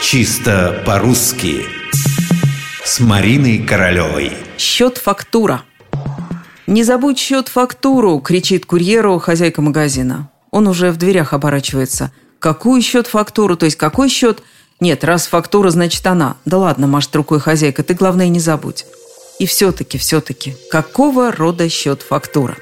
Чисто по-русски С Мариной Королевой Счет-фактура «Не забудь счет-фактуру!» – кричит курьеру хозяйка магазина. Он уже в дверях оборачивается. «Какую счет-фактуру? То есть какой счет?» «Нет, раз фактура, значит она». «Да ладно, машет рукой хозяйка, ты, главное, не забудь». И все-таки, все-таки, какого рода счет-фактура?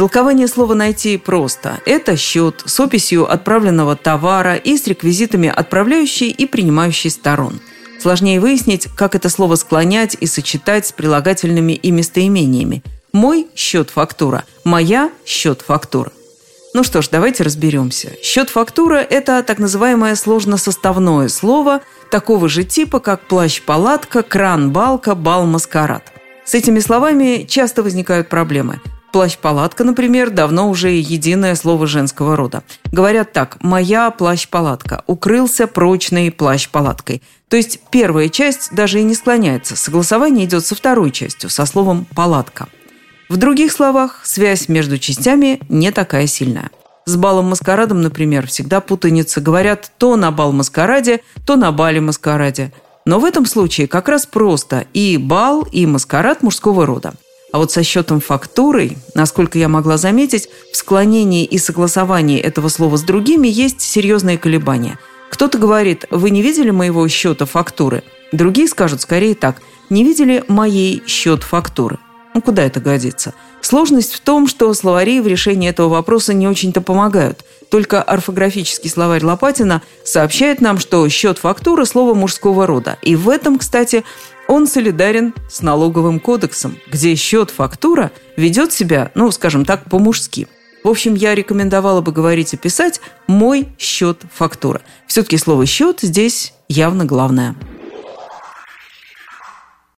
Толкование слова найти просто. Это счет с описью отправленного товара и с реквизитами отправляющей и принимающей сторон. Сложнее выяснить, как это слово склонять и сочетать с прилагательными и местоимениями. Мой счет фактура, моя счет фактура. Ну что ж, давайте разберемся. Счет фактура – это так называемое сложносоставное слово такого же типа, как плащ-палатка, кран-балка, бал-маскарад. С этими словами часто возникают проблемы. Плащ-палатка, например, давно уже единое слово женского рода. Говорят так «моя плащ-палатка», «укрылся прочной плащ-палаткой». То есть первая часть даже и не склоняется, согласование идет со второй частью, со словом «палатка». В других словах, связь между частями не такая сильная. С балом-маскарадом, например, всегда путаница. Говорят то на бал-маскараде, то на бале-маскараде. Но в этом случае как раз просто и бал, и маскарад мужского рода – а вот со счетом фактурой, насколько я могла заметить, в склонении и согласовании этого слова с другими есть серьезные колебания. Кто-то говорит, вы не видели моего счета фактуры? Другие скажут скорее так, не видели моей счет фактуры. Ну, куда это годится? Сложность в том, что словари в решении этого вопроса не очень-то помогают. Только орфографический словарь Лопатина сообщает нам, что счет фактуры – слово мужского рода. И в этом, кстати, он солидарен с налоговым кодексом, где счет-фактура ведет себя, ну, скажем так, по-мужски. В общем, я рекомендовала бы говорить и писать «мой счет-фактура». Все-таки слово «счет» здесь явно главное –